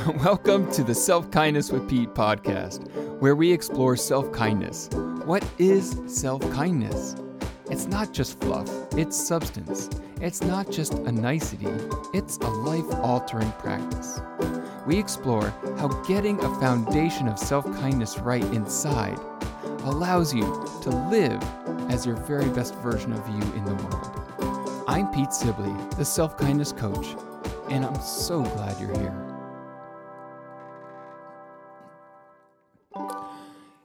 Welcome to the Self Kindness with Pete podcast, where we explore self kindness. What is self kindness? It's not just fluff, it's substance. It's not just a nicety, it's a life altering practice. We explore how getting a foundation of self kindness right inside allows you to live as your very best version of you in the world. I'm Pete Sibley, the self kindness coach, and I'm so glad you're here.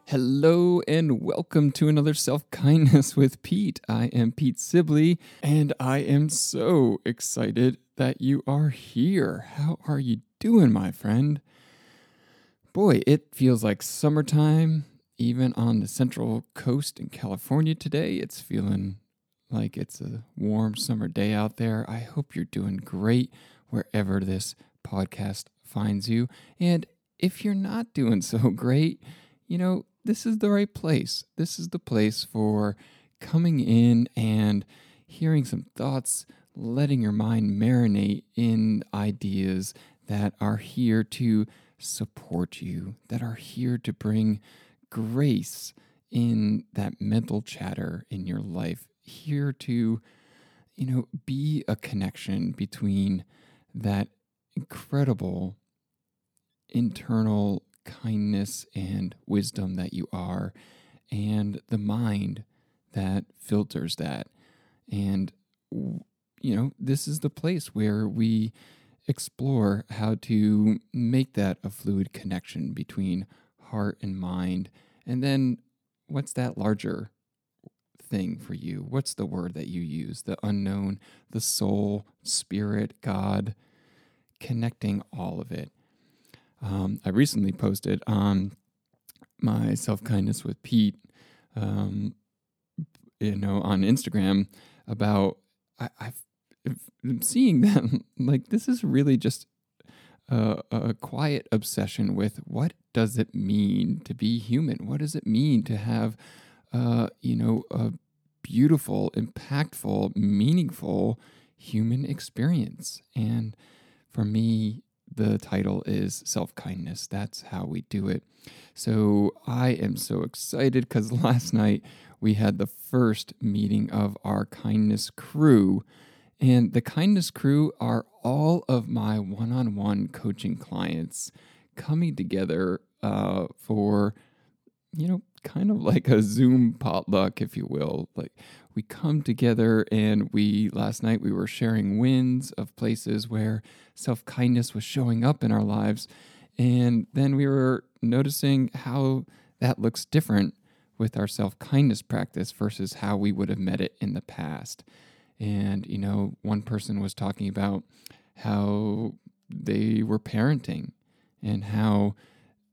Hello and welcome to another Self Kindness with Pete. I am Pete Sibley and I am so excited that you are here. How are you doing, my friend? Boy, it feels like summertime, even on the central coast in California today. It's feeling like it's a warm summer day out there. I hope you're doing great wherever this podcast finds you. And if you're not doing so great, you know, this is the right place. This is the place for coming in and hearing some thoughts, letting your mind marinate in ideas that are here to support you, that are here to bring grace in that mental chatter in your life, here to, you know, be a connection between that incredible internal kindness and wisdom that you are, and the mind that filters that. And, you know, this is the place where we explore how to make that a fluid connection between heart and mind. And then, what's that larger thing for you? What's the word that you use? The unknown, the soul, spirit, God, connecting all of it. Um, I recently posted on my self kindness with Pete, um, you know, on Instagram about I, I've, I'm seeing them like this is really just a, a quiet obsession with what does it mean to be human? What does it mean to have, uh, you know, a beautiful, impactful, meaningful human experience? And for me, the title is self kindness. That's how we do it. So I am so excited because last night we had the first meeting of our kindness crew. And the kindness crew are all of my one on one coaching clients coming together uh, for, you know, kind of like a Zoom potluck, if you will. Like we come together and we last night we were sharing wins of places where self-kindness was showing up in our lives and then we were noticing how that looks different with our self-kindness practice versus how we would have met it in the past and you know one person was talking about how they were parenting and how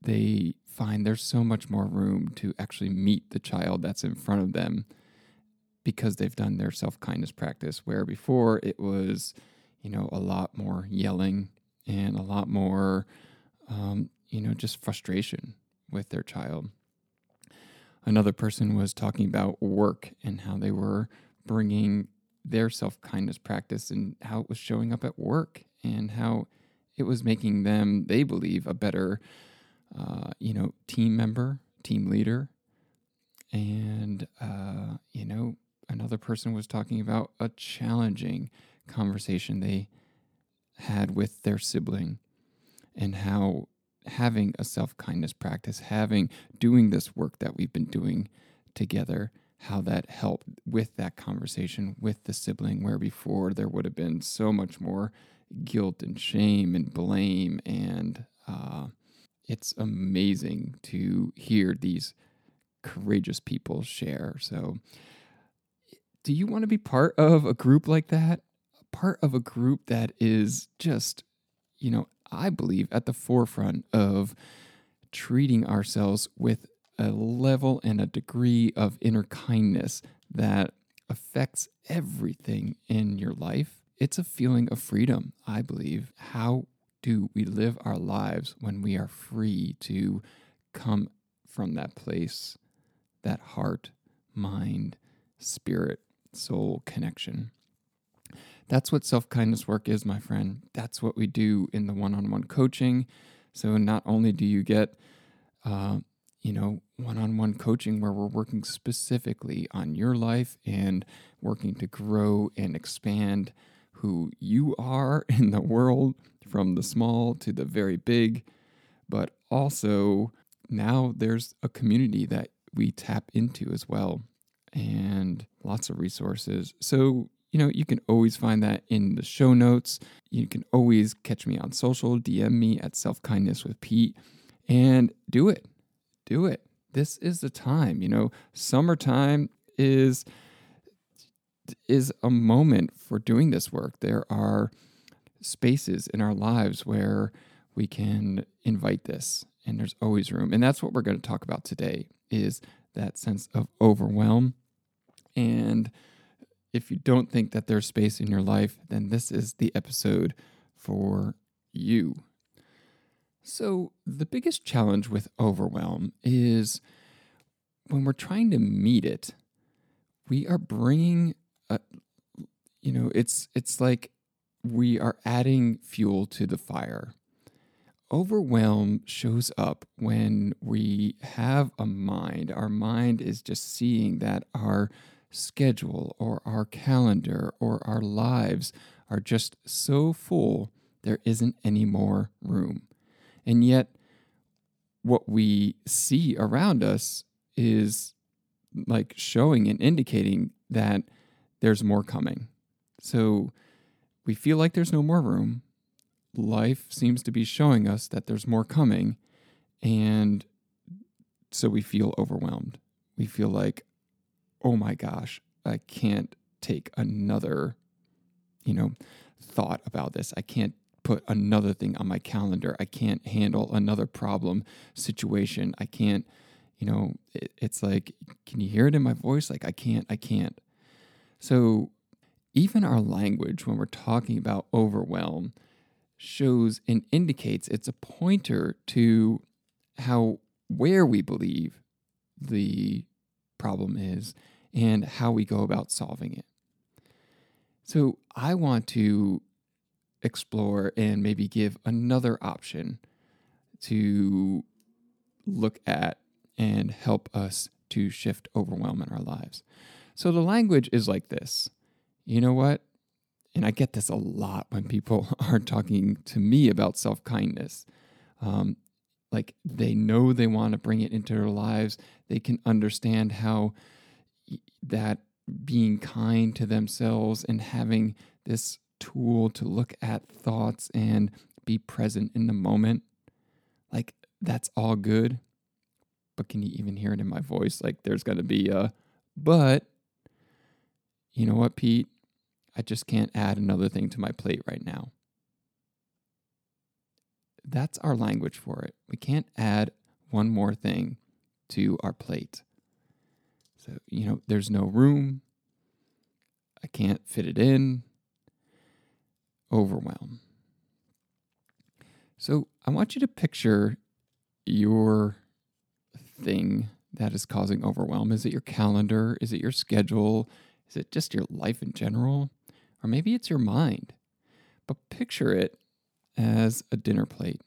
they find there's so much more room to actually meet the child that's in front of them because they've done their self kindness practice, where before it was, you know, a lot more yelling and a lot more, um, you know, just frustration with their child. Another person was talking about work and how they were bringing their self kindness practice and how it was showing up at work and how it was making them, they believe, a better, uh, you know, team member, team leader, and uh, you know, another person was talking about a challenging conversation they had with their sibling and how having a self kindness practice, having doing this work that we've been doing together, how that helped with that conversation with the sibling, where before there would have been so much more guilt and shame and blame. And uh, it's amazing to hear these courageous people share. So, do you want to be part of a group like that? Part of a group that is just, you know, I believe at the forefront of treating ourselves with a level and a degree of inner kindness that affects everything in your life. It's a feeling of freedom, I believe. How do we live our lives when we are free to come from that place, that heart, mind, spirit soul connection. That's what self kindness work is, my friend. That's what we do in the one on one coaching. So not only do you get, uh, you know, one on one coaching where we're working specifically on your life and working to grow and expand who you are in the world from the small to the very big, but also now there's a community that we tap into as well and lots of resources. So, you know, you can always find that in the show notes. You can always catch me on social, DM me at Self Kindness with Pete, and do it. Do it. This is the time. You know, summertime is is a moment for doing this work. There are spaces in our lives where we can invite this and there's always room. And that's what we're going to talk about today is that sense of overwhelm. And if you don't think that there's space in your life, then this is the episode for you. So, the biggest challenge with overwhelm is when we're trying to meet it, we are bringing a, you know, it's it's like we are adding fuel to the fire overwhelm shows up when we have a mind. Our mind is just seeing that our schedule or our calendar or our lives are just so full, there isn't any more room. And yet, what we see around us is like showing and indicating that there's more coming. So we feel like there's no more room life seems to be showing us that there's more coming. And so we feel overwhelmed. We feel like, oh my gosh, I can't take another, you know, thought about this. I can't put another thing on my calendar. I can't handle another problem situation. I can't, you know, it, it's like, can you hear it in my voice? Like, I can't, I can't. So, even our language, when we're talking about overwhelm, shows and indicates it's a pointer to how where we believe the problem is and how we go about solving it. So I want to explore and maybe give another option to look at and help us to shift overwhelm in our lives. So the language is like this. You know what? and I get this a lot when people are talking to me about self kindness. Um, like they know they want to bring it into their lives. They can understand how that being kind to themselves and having this tool to look at thoughts and be present in the moment, like that's all good. But can you even hear it in my voice? Like there's going to be a, but you know what, Pete? I just can't add another thing to my plate right now. That's our language for it. We can't add one more thing to our plate. So, you know, there's no room. I can't fit it in. Overwhelm. So, I want you to picture your thing that is causing overwhelm. Is it your calendar? Is it your schedule? Is it just your life in general? Or maybe it's your mind. But picture it as a dinner plate.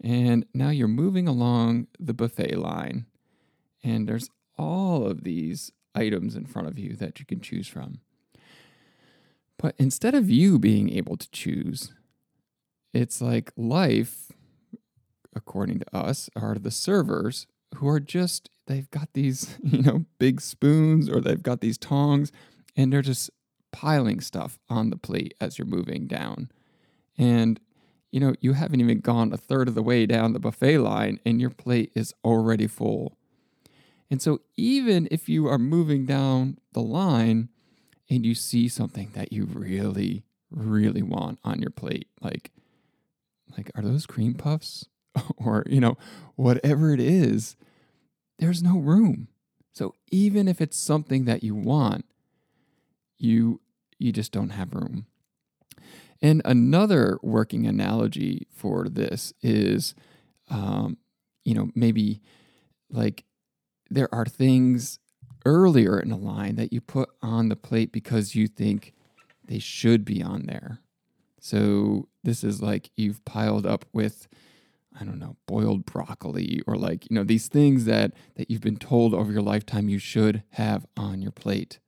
And now you're moving along the buffet line, and there's all of these items in front of you that you can choose from. But instead of you being able to choose, it's like life, according to us, are the servers who are just, they've got these, you know, big spoons or they've got these tongs and they're just piling stuff on the plate as you're moving down. And, you know, you haven't even gone a third of the way down the buffet line and your plate is already full. And so, even if you are moving down the line and you see something that you really, really want on your plate, like, like, are those cream puffs? or, you know, whatever it is, there's no room. So, even if it's something that you want, you you just don't have room. And another working analogy for this is, um, you know, maybe like there are things earlier in a line that you put on the plate because you think they should be on there. So this is like you've piled up with I don't know, boiled broccoli or like, you know, these things that that you've been told over your lifetime you should have on your plate.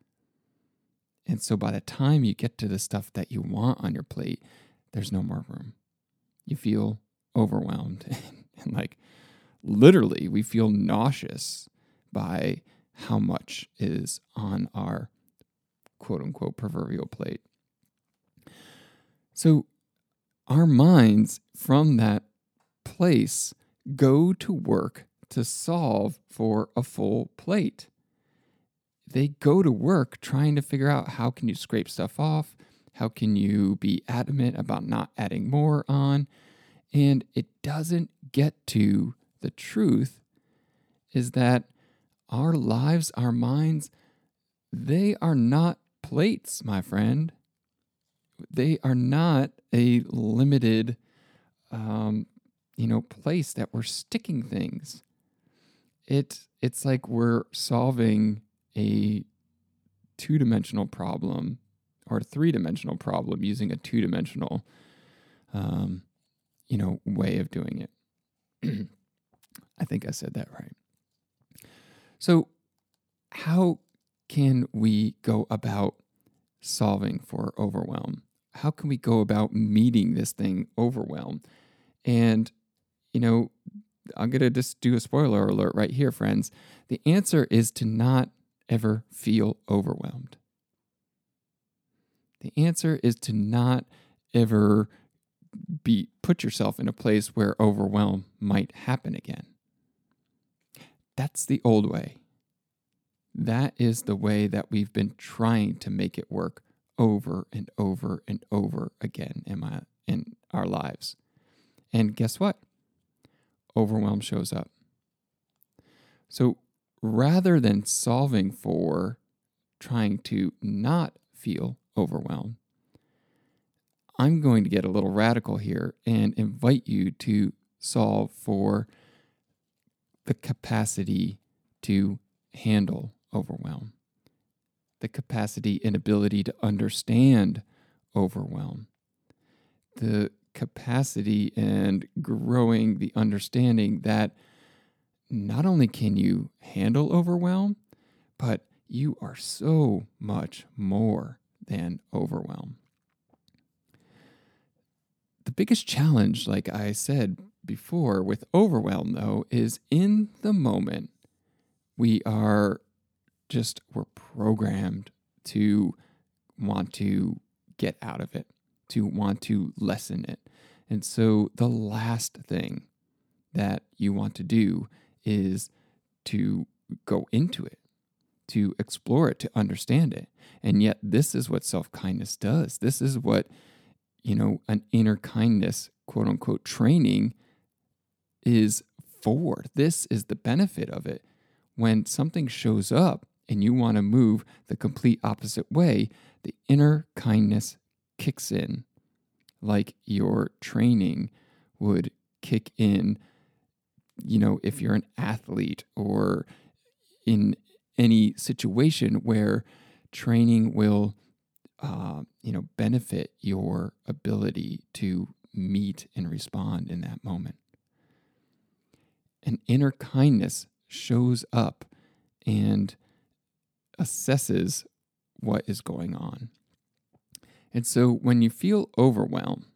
And so by the time you get to the stuff that you want on your plate, there's no more room. You feel overwhelmed and like literally we feel nauseous by how much is on our quote unquote proverbial plate. So our minds from that place go to work to solve for a full plate. They go to work trying to figure out how can you scrape stuff off? How can you be adamant about not adding more on? And it doesn't get to the truth is that our lives, our minds, they are not plates, my friend. They are not a limited um, you know, place that we're sticking things. It it's like we're solving a two-dimensional problem or a three-dimensional problem using a two-dimensional um, you know, way of doing it. I think I said that right. So, how can we go about solving for overwhelm? How can we go about meeting this thing overwhelm? And you know, I'm going to just do a spoiler alert right here, friends. The answer is to not ever feel overwhelmed. The answer is to not ever be put yourself in a place where overwhelm might happen again. That's the old way. That is the way that we've been trying to make it work over and over and over again in my in our lives. And guess what? Overwhelm shows up. So rather than solving for trying to not feel overwhelmed, I'm going to get a little radical here and invite you to solve for the capacity to handle overwhelm, the capacity and ability to understand overwhelm, the capacity and growing the understanding that not only can you handle overwhelm, but you are so much more than overwhelm. The biggest challenge, like I said before, with overwhelm, though, is in the moment, we are just, we're programmed to want to get out of it to want to lessen it. And so the last thing that you want to do is to go into it, to explore it, to understand it. And yet, this is what self kindness does. This is what, you know, an inner kindness, quote unquote, training is for. This is the benefit of it. When something shows up and you want to move the complete opposite way, the inner kindness kicks in like your training would kick in you know if you're an athlete or in any situation where training will uh, you know benefit your ability to meet and respond in that moment. An inner kindness shows up and assesses what is going on and so when you feel overwhelmed,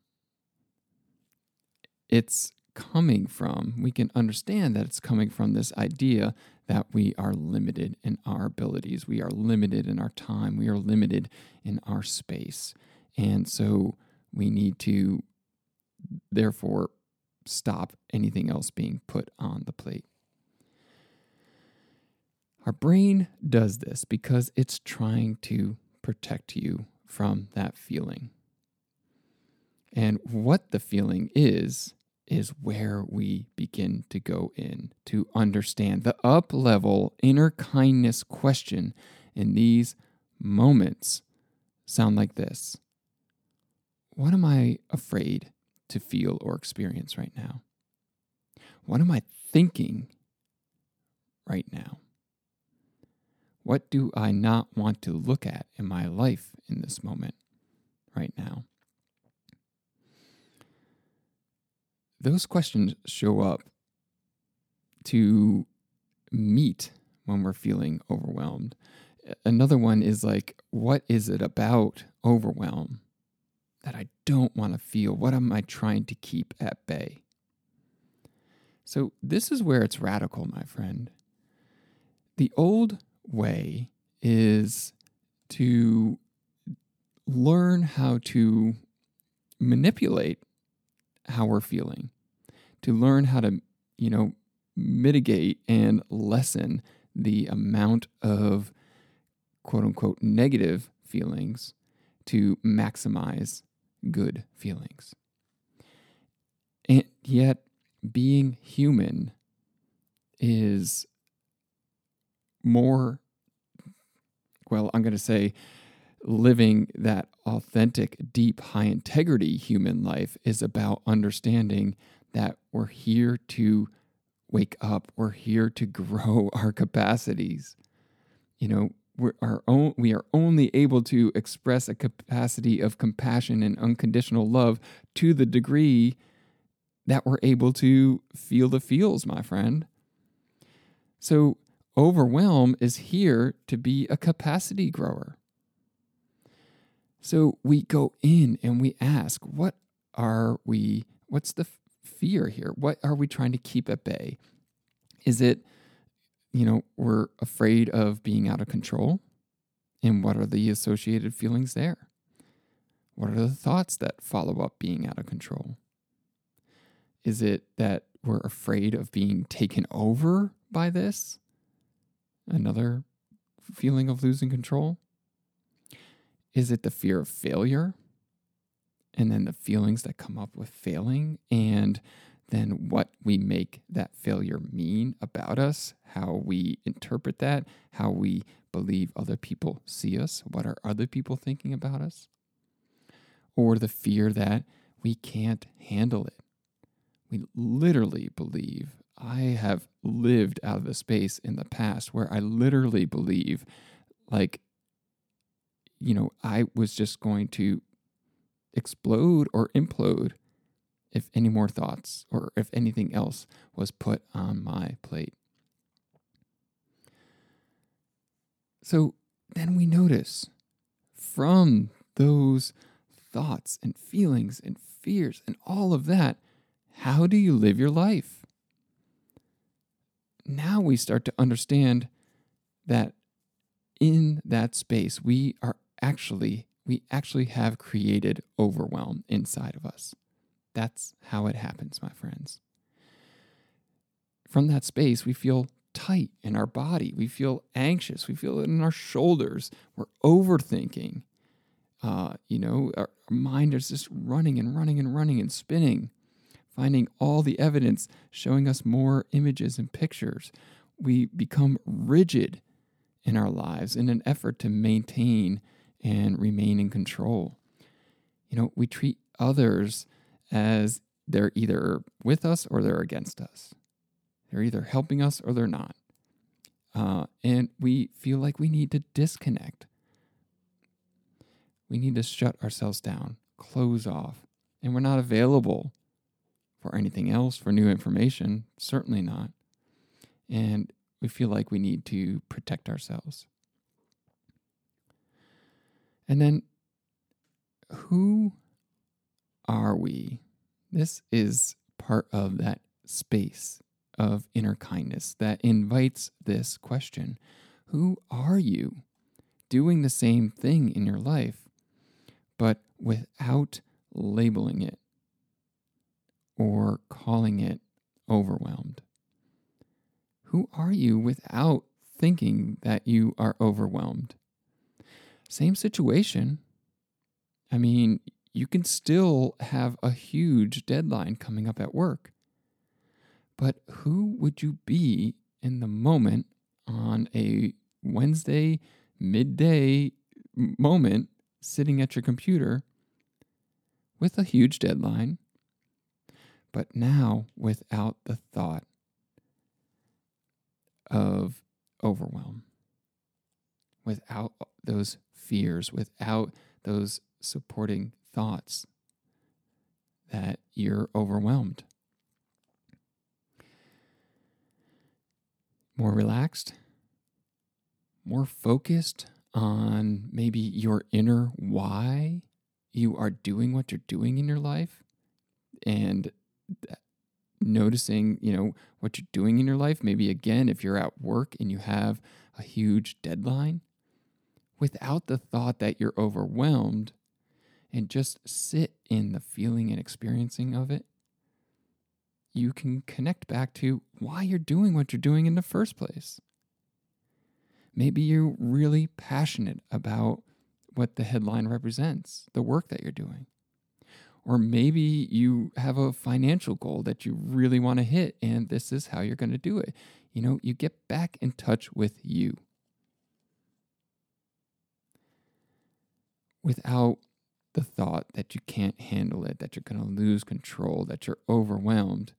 it's coming from, we can understand that it's coming from this idea that we are limited in our abilities, we are limited in our time, we are limited in our space. And so we need to, therefore, stop anything else being put on the plate. Our brain does this because it's trying to protect you from that feeling. And what the feeling is, is where we begin to go in to understand the up level inner kindness question in these moments sound like this What am I afraid to feel or experience right now? What am I thinking right now? What do I not want to look at in my life in this moment? right now? Those questions show up to meet when we're feeling overwhelmed. Another one is like, what is it about overwhelm that I don't want to feel? What am I trying to keep at bay? So, this is where it's radical, my friend. The old way is to learn how to manipulate how we're feeling, to learn how to, you know, mitigate and lessen the amount of quote unquote negative feelings to maximize good feelings. And yet, being human is more, well, I'm going to say, living that authentic, deep, high integrity human life is about understanding that we're here to wake up, we're here to grow our capacities. You know, we're we are only able to express a capacity of compassion and unconditional love to the degree that we're able to feel the feels, my friend. So, overwhelm is here to be a capacity grower. So, we go in and we ask, what are we, what's the fear here? What are we trying to keep at bay? Is it, you know, we're afraid of being out of control? And what are the associated feelings there? What are the thoughts that follow up being out of control? Is it that we're afraid of being taken over by this? Another feeling of losing control? Is it the fear of failure? And then the feelings that come up with failing, and then what we make that failure mean about us, how we interpret that, how we believe other people see us, what are other people thinking about us? Or the fear that we can't handle it we literally believe. I have lived out of the space in the past where I literally believe, like, you know, I was just going to explode or implode if any more thoughts or if anything else was put on my plate. So then we notice from those thoughts and feelings and fears and all of that, how do you live your life? Now we start to understand that in that space we are actually we actually have created overwhelm inside of us. That's how it happens, my friends. From that space, we feel tight in our body. We feel anxious. We feel it in our shoulders. We're overthinking. Uh, you know, our mind is just running and running and running and spinning finding all the evidence, showing us more images and pictures. We become rigid in our lives in an effort to maintain and remain in control. You know, we treat others as they're either with us or they're against us. They're either helping us or they're not. Uh, and we feel like we need to disconnect. We need to shut ourselves down, close off, and we're not available for anything else, for new information. Certainly not. And we feel like we need to protect ourselves. And then, who are we? This is part of that space of inner kindness that invites this question Who are you? Doing the same thing in your life, but without labeling it or calling it overwhelmed? Who are you without thinking that you are overwhelmed? Same situation. I mean, you can still have a huge deadline coming up at work. But who would you be in the moment on a Wednesday midday moment sitting at your computer with a huge deadline but now without the thought of overwhelm, without those fears, without those supporting thoughts that you're overwhelmed. More relaxed, more focused on maybe your inner why you are doing what you're doing in your life and noticing, you know, what you're doing in your life. Maybe again, if you're at work and you have a huge deadline, without the thought that you're overwhelmed and just sit in the feeling and experiencing of it, you can connect back to why you're doing what you're doing in the first place. Maybe you're really passionate about what the headline represents, the work that you're doing. Or maybe you have a financial goal that you really want to hit, and this is how you're going to do it. You know, you get back in touch with you. Without the thought that you can't handle it, that you're going to lose control, that you're overwhelmed,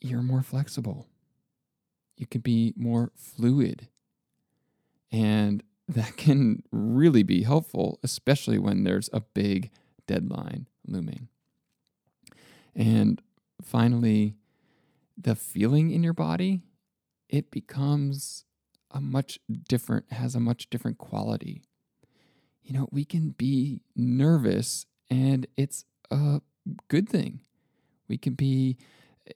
you're more flexible. You can be more fluid. And that can really be helpful, especially when there's a big deadline looming. And finally, the feeling in your body, it becomes a much different, has a much different quality. You know, we can be nervous and it's a good thing. We can be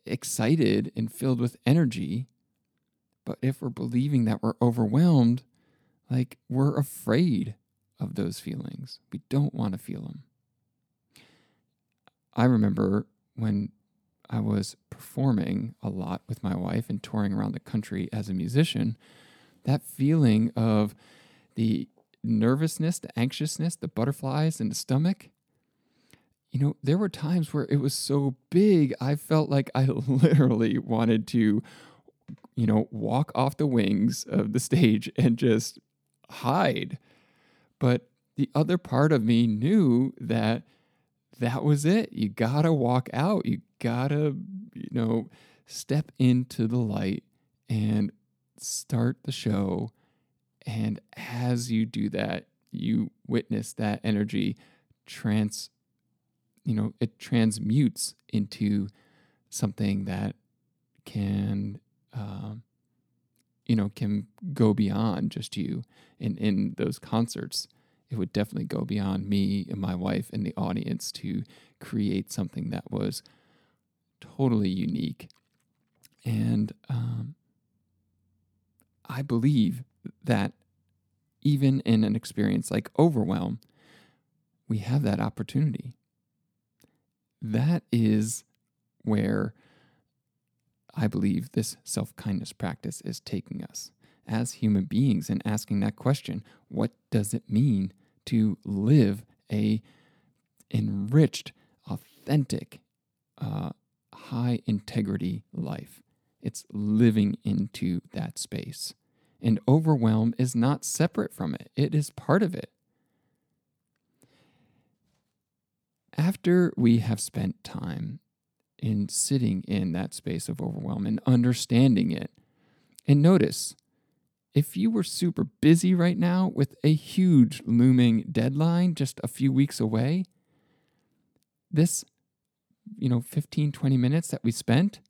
excited and filled with energy. But if we're believing that we're overwhelmed, like we're afraid of those feelings, we don't want to feel them. I remember when I was performing a lot with my wife and touring around the country as a musician, that feeling of the nervousness, the anxiousness, the butterflies in the stomach. You know, there were times where it was so big, I felt like I literally wanted to, you know, walk off the wings of the stage and just hide. But the other part of me knew that that was it. You got to walk out. You got to, you know, step into the light and start the show. And as you do that, you witness that energy trans, you know, it transmutes into something that can, um, you know, can go beyond just you. In in those concerts, it would definitely go beyond me and my wife and the audience to create something that was totally unique. And um, I believe that even in an experience like overwhelm, we have that opportunity. That is where I believe this self kindness practice is taking us as human beings and asking that question what does it mean to live a enriched, authentic, uh, high integrity life. It's living into that space. And overwhelm is not separate from it, it is part of it. After we have spent time in sitting in that space of overwhelm and understanding it, and notice if you were super busy right now with a huge looming deadline just a few weeks away, this, you know, 15, 20 minutes that we spent,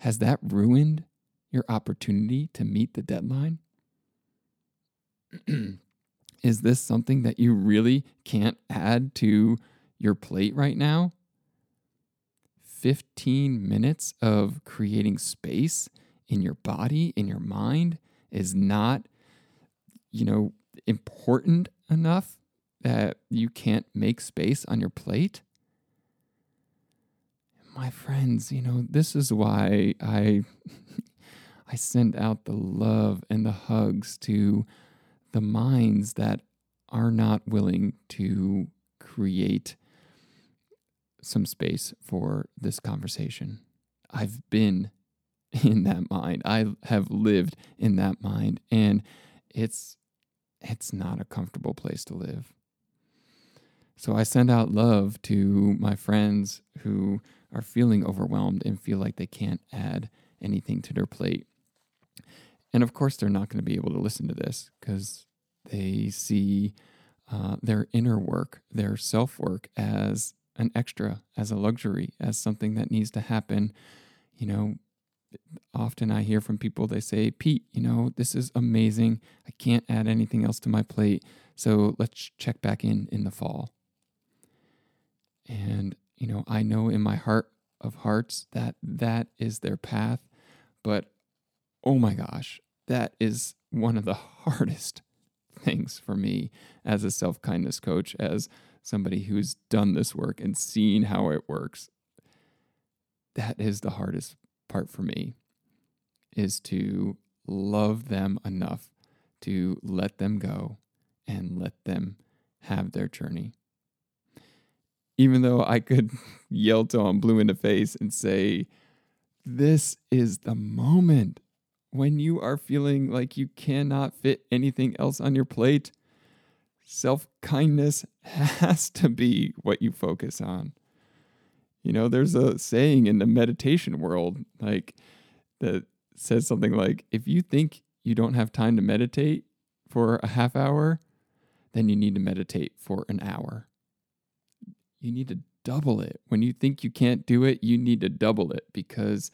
has that ruined your opportunity to meet the deadline? Is this something that you really can't add to your plate right now? 15 minutes of creating space in your body, in your mind, is not, you know, important enough that you can't make space on your plate? My friends, you know, this is why I I send out the love and the hugs to the minds that are not willing to create some space for this conversation. I've been in that mind. I have lived in that mind and it's it's not a comfortable place to live. So I send out love to my friends who are feeling overwhelmed and feel like they can't add anything to their plate. And of course, they're not going to be able to listen to this because they see uh, their inner work, their self work as an extra, as a luxury, as something that needs to happen. You know, often I hear from people, they say, Pete, you know, this is amazing. I can't add anything else to my plate. So let's check back in in the fall. And, you know, I know in my heart of hearts that that is their path. But oh my gosh, that is one of the hardest things for me as a self kindness coach, as somebody who's done this work and seen how it works. That is the hardest part for me is to love them enough to let them go and let them have their journey. Even though I could yell to them blue in the face and say, This is the moment when you are feeling like you cannot fit anything else on your plate. Self kindness has to be what you focus on. You know, there's a saying in the meditation world, like that says something like, if you think you don't have time to meditate for a half hour, then you need to meditate for an hour. You need to double it. When you think you can't do it, you need to double it because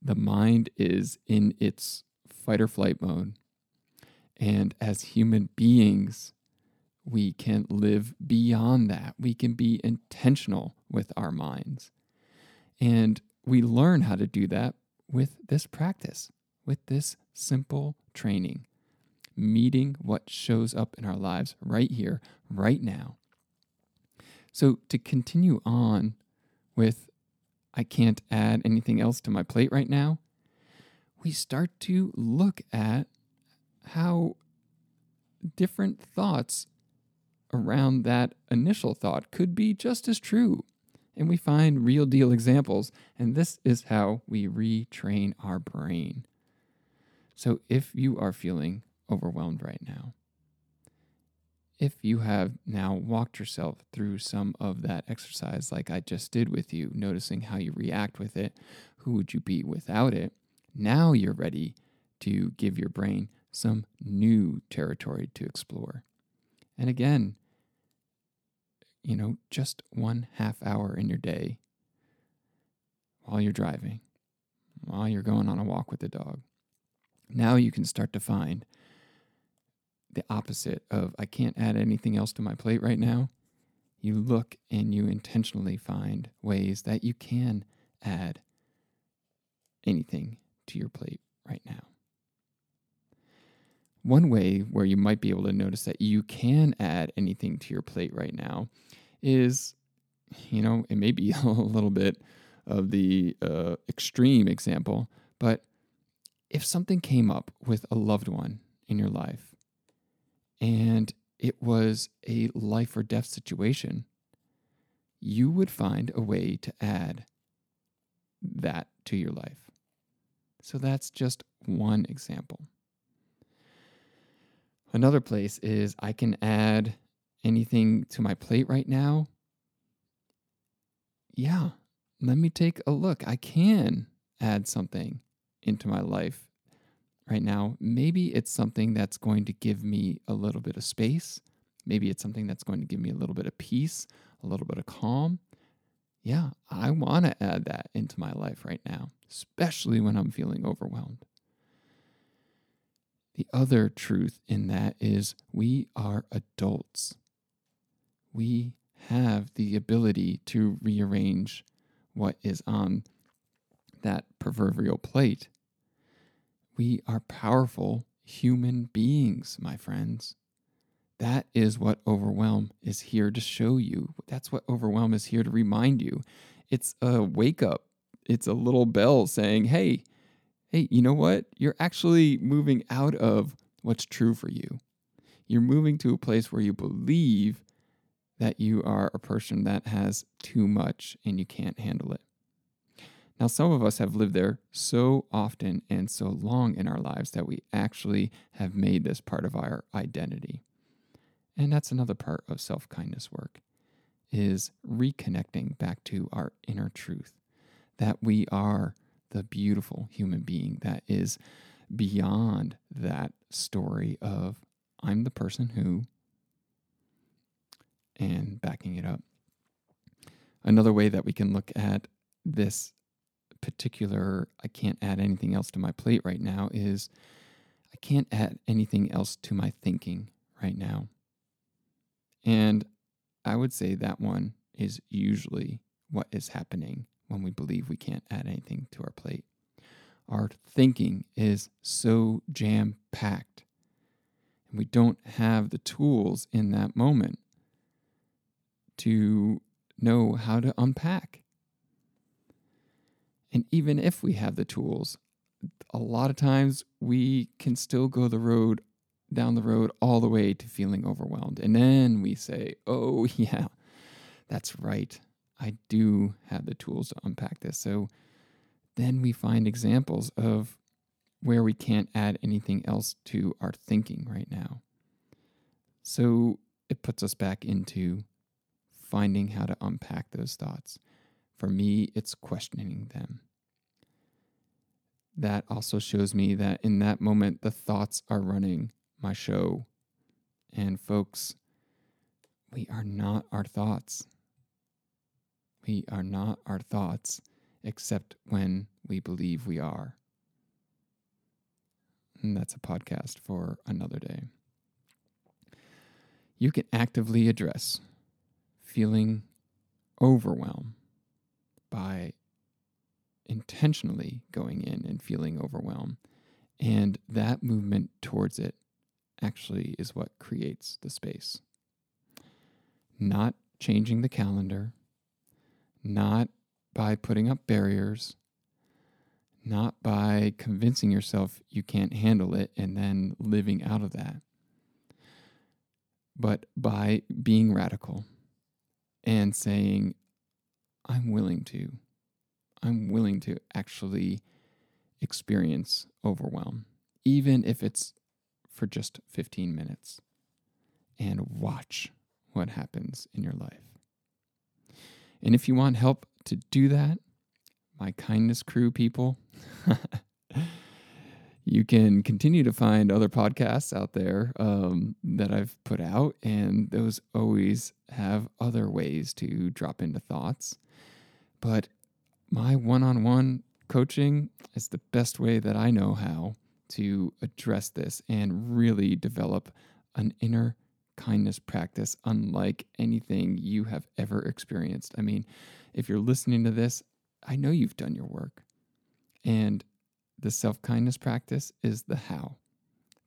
the mind is in its fight or flight mode. And as human beings, we can live beyond that. We can be intentional with our minds. And we learn how to do that with this practice, with this simple training, meeting what shows up in our lives right here, right now. So, to continue on with, I can't add anything else to my plate right now, we start to look at how different thoughts around that initial thought could be just as true. And we find real deal examples. And this is how we retrain our brain. So if you are feeling overwhelmed right now, if you have now walked yourself through some of that exercise, like I just did with you, noticing how you react with it, who would you be without it? Now you're ready to give your brain some new territory to explore. And again, you know, just one half hour in your day while you're driving, while you're going on a walk with the dog. Now you can start to find the opposite of I can't add anything else to my plate right now. You look and you intentionally find ways that you can add anything to your plate right now. One way where you might be able to notice that you can add anything to your plate right now is, you know, it may be a little bit of the uh, extreme example, but if something came up with a loved one in your life and it was a life or death situation, you would find a way to add that to your life. So that's just one example. Another place is I can add anything to my plate right now. Yeah, let me take a look. I can add something into my life right now. Maybe it's something that's going to give me a little bit of space. Maybe it's something that's going to give me a little bit of peace, a little bit of calm. Yeah, I want to add that into my life right now, especially when I'm feeling overwhelmed. The other truth in that is we are adults. We have the ability to rearrange what is on that proverbial plate. We are powerful human beings, my friends. That is what overwhelm is here to show you. That's what overwhelm is here to remind you. It's a wake up, it's a little bell saying, hey, hey, you know what? You're actually moving out of what's true for you. You're moving to a place where you believe that you are a person that has too much and you can't handle it. Now, some of us have lived there so often and so long in our lives that we actually have made this part of our identity. And that's another part of self kindness work is reconnecting back to our inner truth that we are the beautiful human being that is beyond that story of I'm the person who and backing it up. Another way that we can look at this particular, I can't add anything else to my plate right now, is I can't add anything else to my thinking right now. And I would say that one is usually what is happening when we believe we can't add anything to our plate. Our thinking is so jam packed, and we don't have the tools in that moment to know how to unpack. And even if we have the tools, a lot of times we can still go the road down the road all the way to feeling overwhelmed. And then we say, oh, yeah, that's right. I do have the tools to unpack this. So then we find examples of where we can't add anything else to our thinking right now. So it puts us back into finding how to unpack those thoughts. For me, it's questioning them. That also shows me that in that moment, the thoughts are running my show. And folks, we are not our thoughts. We are not our thoughts, except when we believe we are. And that's a podcast for another day. You can actively address feeling overwhelmed by intentionally going in and feeling overwhelmed. And that movement towards it actually is what creates the space. Not changing the calendar, not by putting up barriers, not by convincing yourself you can't handle it and then living out of that, but by being radical and saying, I'm willing to. I'm willing to actually experience overwhelm, even if it's for just 15 minutes, and watch what happens in your life. And if you want help to do that, my kindness crew people, you can continue to find other podcasts out there um, that I've put out, and those always have other ways to drop into thoughts. But my one on one coaching is the best way that I know how to address this and really develop an inner kindness practice unlike anything you have ever experienced. I mean, if you're listening to this, I know you've done your work. And the self kindness practice is the how.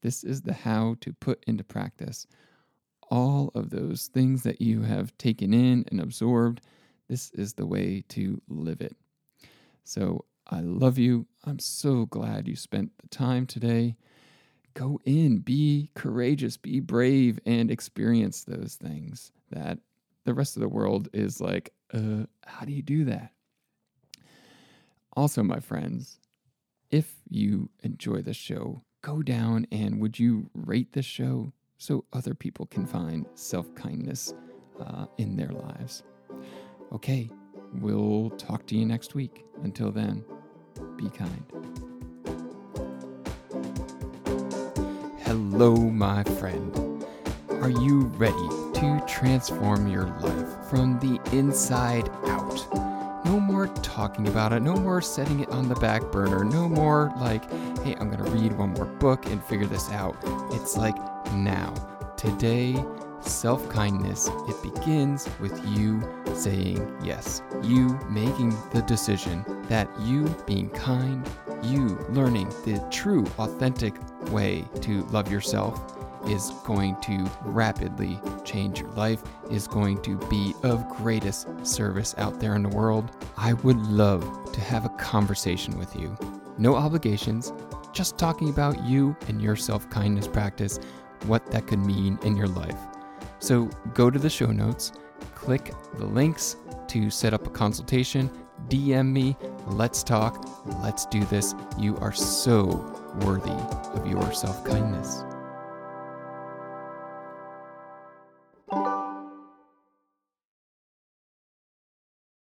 This is the how to put into practice all of those things that you have taken in and absorbed. This is the way to live it. So I love you. I'm so glad you spent the time today. Go in, be courageous, be brave, and experience those things that the rest of the world is like, uh, how do you do that? Also, my friends, if you enjoy the show, go down and would you rate the show so other people can find self kindness uh, in their lives? Okay, we'll talk to you next week. Until then, be kind. Hello, my friend. Are you ready to transform your life from the inside out? No more talking about it, no more setting it on the back burner, no more like, hey, I'm gonna read one more book and figure this out. It's like now, today, self kindness, it begins with you saying yes. You making the decision that you being kind, you learning the true, authentic way to love yourself is going to rapidly change your life, is going to be of greatest service out there in the world. I would love to have a conversation with you. No obligations, just talking about you and your self kindness practice, what that could mean in your life. So go to the show notes, click the links to set up a consultation, DM me, let's talk, let's do this. You are so worthy of your self kindness.